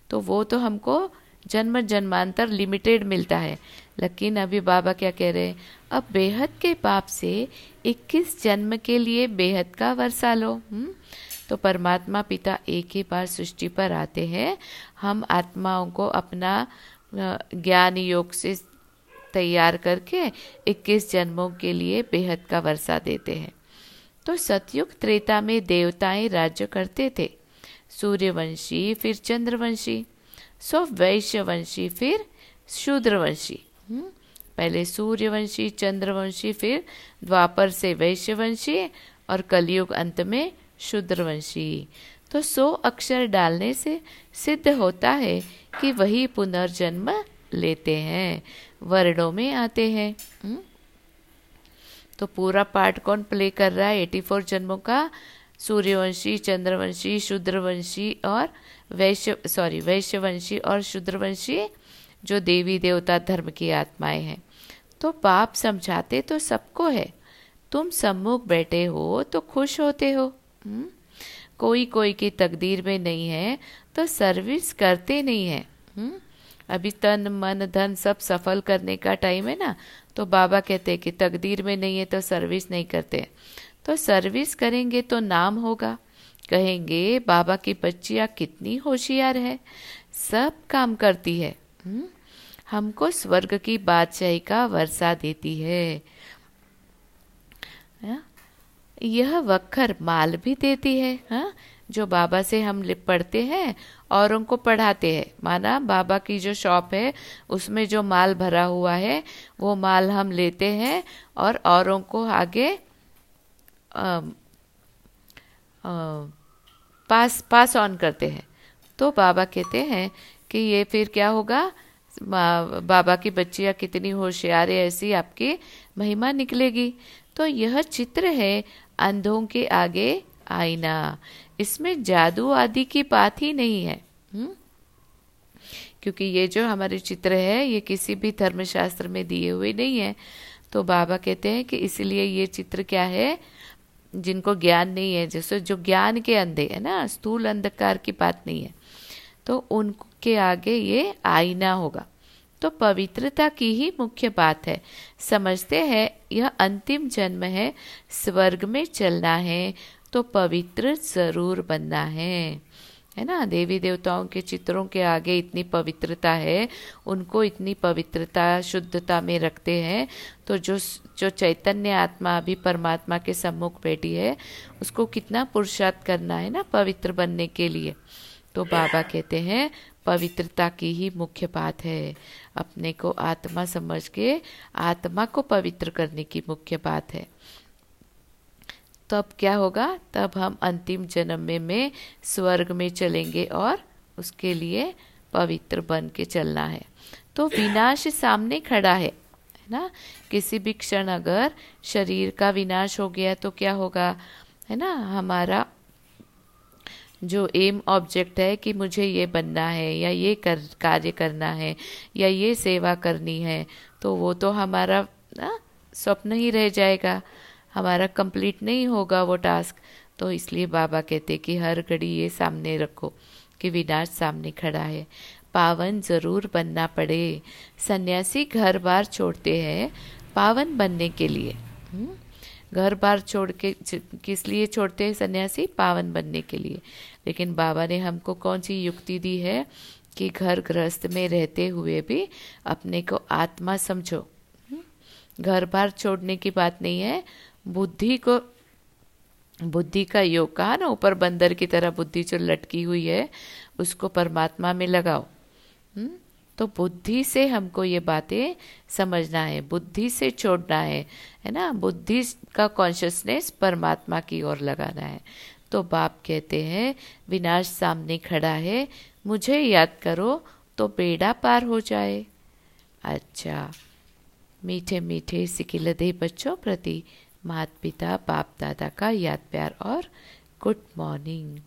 S1: तो वो तो हमको जन्म जन्मांतर लिमिटेड मिलता है। लेकिन अभी बाबा क्या कह रहे हैं? अब बेहद के पाप से 21 जन्म के लिए बेहद का वर्षा लो हुँ? तो परमात्मा पिता एक ही बार सृष्टि पर आते हैं हम आत्माओं को अपना ज्ञान योग से तैयार करके 21 जन्मों के लिए बेहद का वर्षा देते हैं तो सतयुग त्रेता में देवताएँ राज्य करते थे सूर्यवंशी, फिर चंद्रवंशी, सो वैश्यवंशी, फिर शूद्रवंशी हम्म? पहले सूर्यवंशी, चंद्रवंशी, फिर द्वापर से वैश्यवंशी और कलयुग अंत में शूद्रवंशी। तो सो अक्षर डालने से सिद्ध होता है कि वही पुनर्जन्म लेते हैं, वर्णों में आते हैं। हम्म? तो पूरा पार्ट कौन प्ले कर रहा है? एटी फोर जन्मों का सूर्यवंशी, चंद्रवंशी, शूद्रवंशी और वैश्य सॉरी वैश्यवंशी और शूद्रवंशी, जो देवी देवता धर्म की आत्माएँ हैं। तो बाप समझाते तो सबको है तुम सम्मुख बैठे हो तो खुश होते हो हुँ? हम्म? कोई कोई की तकदीर में नहीं है तो सर्विस करते नहीं है हुँ? हम्म? अभी तन, मन, धन सब सफल करने का टाइम है ना तो बाबा कहते हैं कि तकदीर में नहीं है तो सर्विस नहीं करते तो सर्विस करेंगे तो नाम होगा कहेंगे, बाबा की बच्चियाँ कितनी होशियार है सब काम करती है हुँ? हमको स्वर्ग की बादशाही का वर्षा देती है। यह वक्खर माल भी देती है हा? जो बाबा से हम पढ़ते हैं औरों को पढ़ाते हैं। माना बाबा की जो शॉप है उसमें जो माल भरा हुआ है वो माल हम लेते हैं और औरों को आगे आ, आ, पास पास ऑन करते हैं। तो बाबा कहते हैं कि ये फिर क्या होगा? बाबा की बच्चियाँ कितनी होशियार है, ऐसी आपकी महिमा निकलेगी। तो यह चित्र है अंधों के आगे आईना। इसमें जादू आदि की बात ही नहीं है हुँ? हम्म? क्योंकि ये जो हमारे चित्र है, ये किसी भी धर्मशास्त्र में दिए हुए नहीं है। तो बाबा कहते हैं कि इसलिए ये चित्र क्या है? जिनको ज्ञान नहीं है, जैसे जो ज्ञान के अंधे, है ना? स्थूल अंधकार की बात नहीं है। तो उनके आगे ये आईना होगा। तो पवित्रता की ही मुख्य बात है। समझते हैं, यह अंतिम जन्म है, स्वर्ग में चलना है तो पवित्र ज़रूर बनना है। है ना? देवी देवताओं के चित्रों के आगे इतनी पवित्रता है, उनको इतनी पवित्रता, शुद्धता में रखते हैं तो जो जो चैतन्य आत्मा अभी परमात्मा के सम्मुख बैठी है, उसको कितना पुरुषार्थ करना है ना, पवित्र बनने के लिए। तो बाबा कहते हैं पवित्रता की ही मुख्य बात है। अपने को आत्मा समझ के आत्मा को पवित्र करने की मुख्य बात है। तब क्या होगा? तब हम अंतिम जन्म में, में स्वर्ग में चलेंगे और उसके लिए पवित्र बन के चलना है। तो विनाश सामने खड़ा है है ना? किसी भी क्षण अगर शरीर का विनाश हो गया तो क्या होगा? है ना? हमारा जो एम ऑब्जेक्ट है कि मुझे ये बनना है, या ये कर, कार्य करना है, या ये सेवा करनी है तो वो तो हमारा, ना, स्वप्न ही रह जाएगा। हमारा कंप्लीट नहीं होगा वो टास्क तो इसलिए बाबा कहते कि हर घड़ी ये सामने रखो कि विनाश सामने खड़ा है। पावन ज़रूर बनना पड़े। सन्यासी घर बार छोड़ते हैं पावन बनने के लिए। हम्म? घर बार छोड़ के, किस लिए छोड़ते हैं सन्यासी पावन बनने के लिए लेकिन बाबा ने हमको कौन सी युक्ति दी है कि घर गृहस्थ में रहते हुए भी अपने को आत्मा समझो हम्म? घर बार छोड़ने की बात नहीं है बुद्धि को, बुद्धि का योग कहा ना, ऊपर बंदर की तरह बुद्धि जो लटकी हुई है, उसको परमात्मा में लगाओ हुँ? तो बुद्धि से हमको ये बातें समझना है, बुद्धि से छोड़ना है है ना? बुद्धि का कॉन्शियसनेस परमात्मा की ओर लगाना है। तो बाप कहते हैं, विनाश सामने खड़ा है, मुझे याद करो तो बेड़ा पार हो जाए। अच्छा मीठे मीठे सिकिलदे बच्चों प्रति माता पिता बाप दादा का याद प्यार और गुड मॉर्निंग।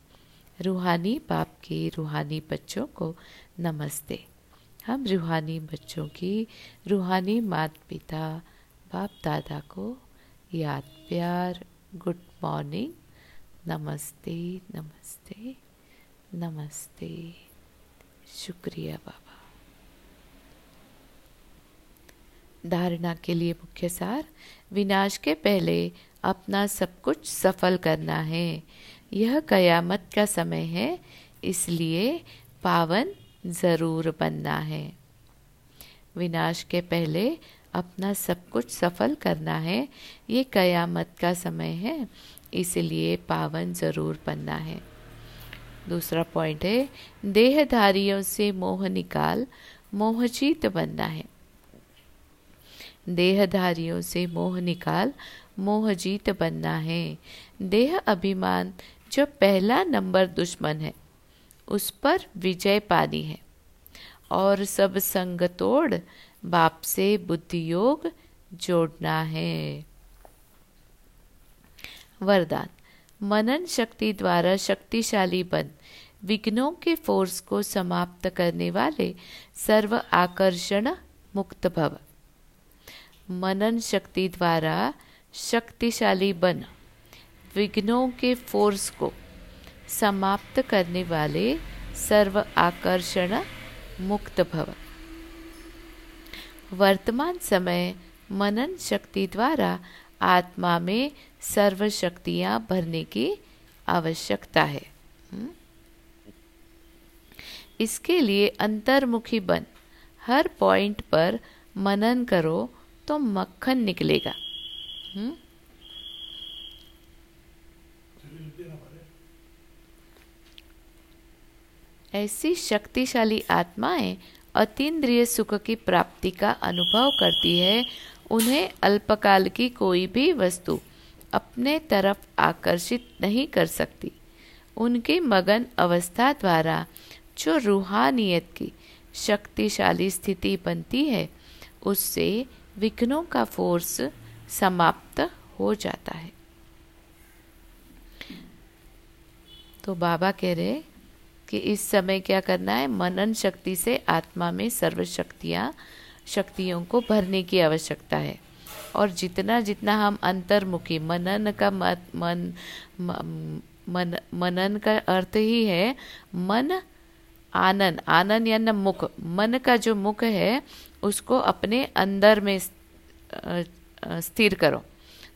S1: रूहानी बाप के रूहानी बच्चों को नमस्ते। हम रूहानी बच्चों की रूहानी माता पिता बाप दादा को याद प्यार। गुड मॉर्निंग नमस्ते नमस्ते नमस्ते। शुक्रिया बाबा। धारणा के लिए मुख्य सार, विनाश के पहले अपना सब कुछ सफल करना है। यह कयामत का समय है, इसलिए पावन ज़रूर बनना है। विनाश के पहले अपना सब कुछ सफल करना है। ये कयामत का समय है, इसलिए पावन ज़रूर बनना है। दूसरा पॉइंट है, देहधारियों से मोह निकाल, मोहजीत बनना है। देहधारियों से मोह निकाल, मोहजीत बनना है। देह अभिमान, जो पहला नंबर दुश्मन है। उस पर विजय पानी है। और सब संग तोड़ बाप से बुद्धि योग जोड़ना है। वरदान, मनन शक्ति द्वारा शक्तिशाली बन, विघ्नों के फोर्स को समाप्त करने वाले सर्व आकर्षण मुक्त भव। मनन शक्ति द्वारा शक्तिशाली बन, विघ्नों के फोर्स को समाप्त करने वाले सर्व आकर्षण मुक्त भव। वर्तमान समय मनन शक्ति द्वारा आत्मा में सर्व शक्तियाँ भरने की आवश्यकता है। हम्म? इसके लिए अंतर्मुखी बन, हर पॉइंट पर मनन करो तो मक्खन निकलेगा। हम्म? ऐसी शक्तिशाली आत्माएँ अतीन्द्रिय सुख की प्राप्ति का अनुभव करती है, उन्हें अल्पकाल की कोई भी वस्तु अपने तरफ़ आकर्षित नहीं कर सकती। उनकी मगन अवस्था द्वारा जो रूहानियत की शक्तिशाली स्थिति बनती है, उससे विघ्नों का फोर्स समाप्त हो जाता है। तो बाबा कह रहे कि इस समय क्या करना है? मनन शक्ति से आत्मा में सर्व शक्तियाँ शक्तियों को भरने की आवश्यकता है। और जितना जितना हम अंतर्मुखी, मनन का मत, मन मन, मनन का अर्थ ही है मन आनंद आनंद या न मुख। मन का जो मुख है, उसको अपने अंदर में स्थिर करो।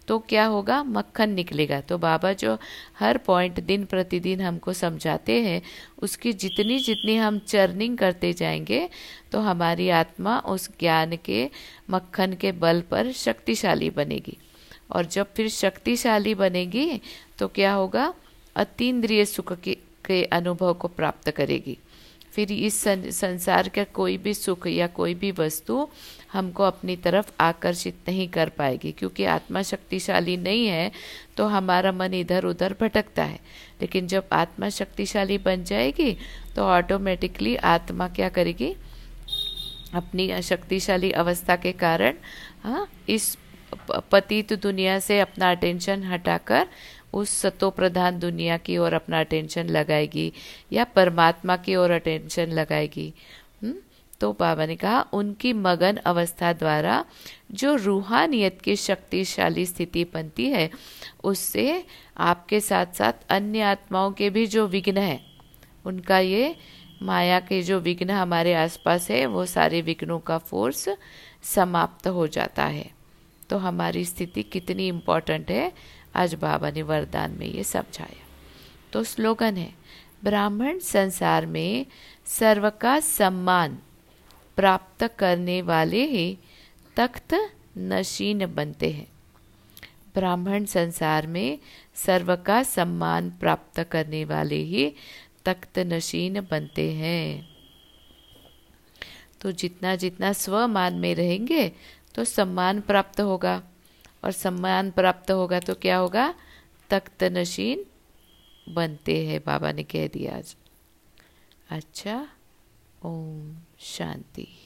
S1: तो क्या होगा? मक्खन निकलेगा। तो बाबा जो हर पॉइंट दिन प्रतिदिन हमको समझाते हैं उसकी जितनी जितनी हम चर्निंग करते जाएँगे तो हमारी आत्मा उस ज्ञान के मक्खन के बल पर शक्तिशाली बनेगी। और जब फिर शक्तिशाली बनेगी तो क्या होगा? अतीन्द्रिय सुख के, के अनुभव को प्राप्त करेगी। फिर इस संसार का कोई भी सुख या कोई भी वस्तु हमको अपनी तरफ़ आकर्षित नहीं कर पाएगी। क्योंकि आत्मा शक्तिशाली नहीं है तो हमारा मन इधर उधर भटकता है। लेकिन जब आत्मा शक्तिशाली बन जाएगी तो ऑटोमेटिकली आत्मा क्या करेगी? अपनी शक्तिशाली अवस्था के कारण हाँ इस पतित दुनिया से अपना अटेंशन हटाकर उस सतो प्रधान दुनिया की ओर अपना अटेंशन लगाएगी, या परमात्मा की ओर अटेंशन लगाएगी? तो बाबा ने कहा, उनकी मगन अवस्था द्वारा जो रूहानियत की शक्तिशाली स्थिति बनती है, उससे आपके साथ साथ अन्य आत्माओं के भी जो विघ्न है, उनका ये माया के जो विघ्न हमारे आसपास है, वो सारे विघ्नों का फोर्स समाप्त हो जाता है। तो हमारी स्थिति कितनी इम्पोर्टेंट है, आज बाबा ने वरदान में ये समझाया। तो स्लोगन है, ब्राह्मण संसार में सर्व का सम्मान प्राप्त करने वाले ही तख्त नशीन बनते हैं। ब्राह्मण संसार में सर्व का सम्मान प्राप्त करने वाले ही तख्त नशीन बनते हैं। तो जितना जितना स्वमान में रहेंगे तो सम्मान प्राप्त होगा। और सम्मान प्राप्त होगा तो क्या होगा? तख्त नशीन बनते हैं, बाबा ने कह दिया आज। अच्छा ओम। शांति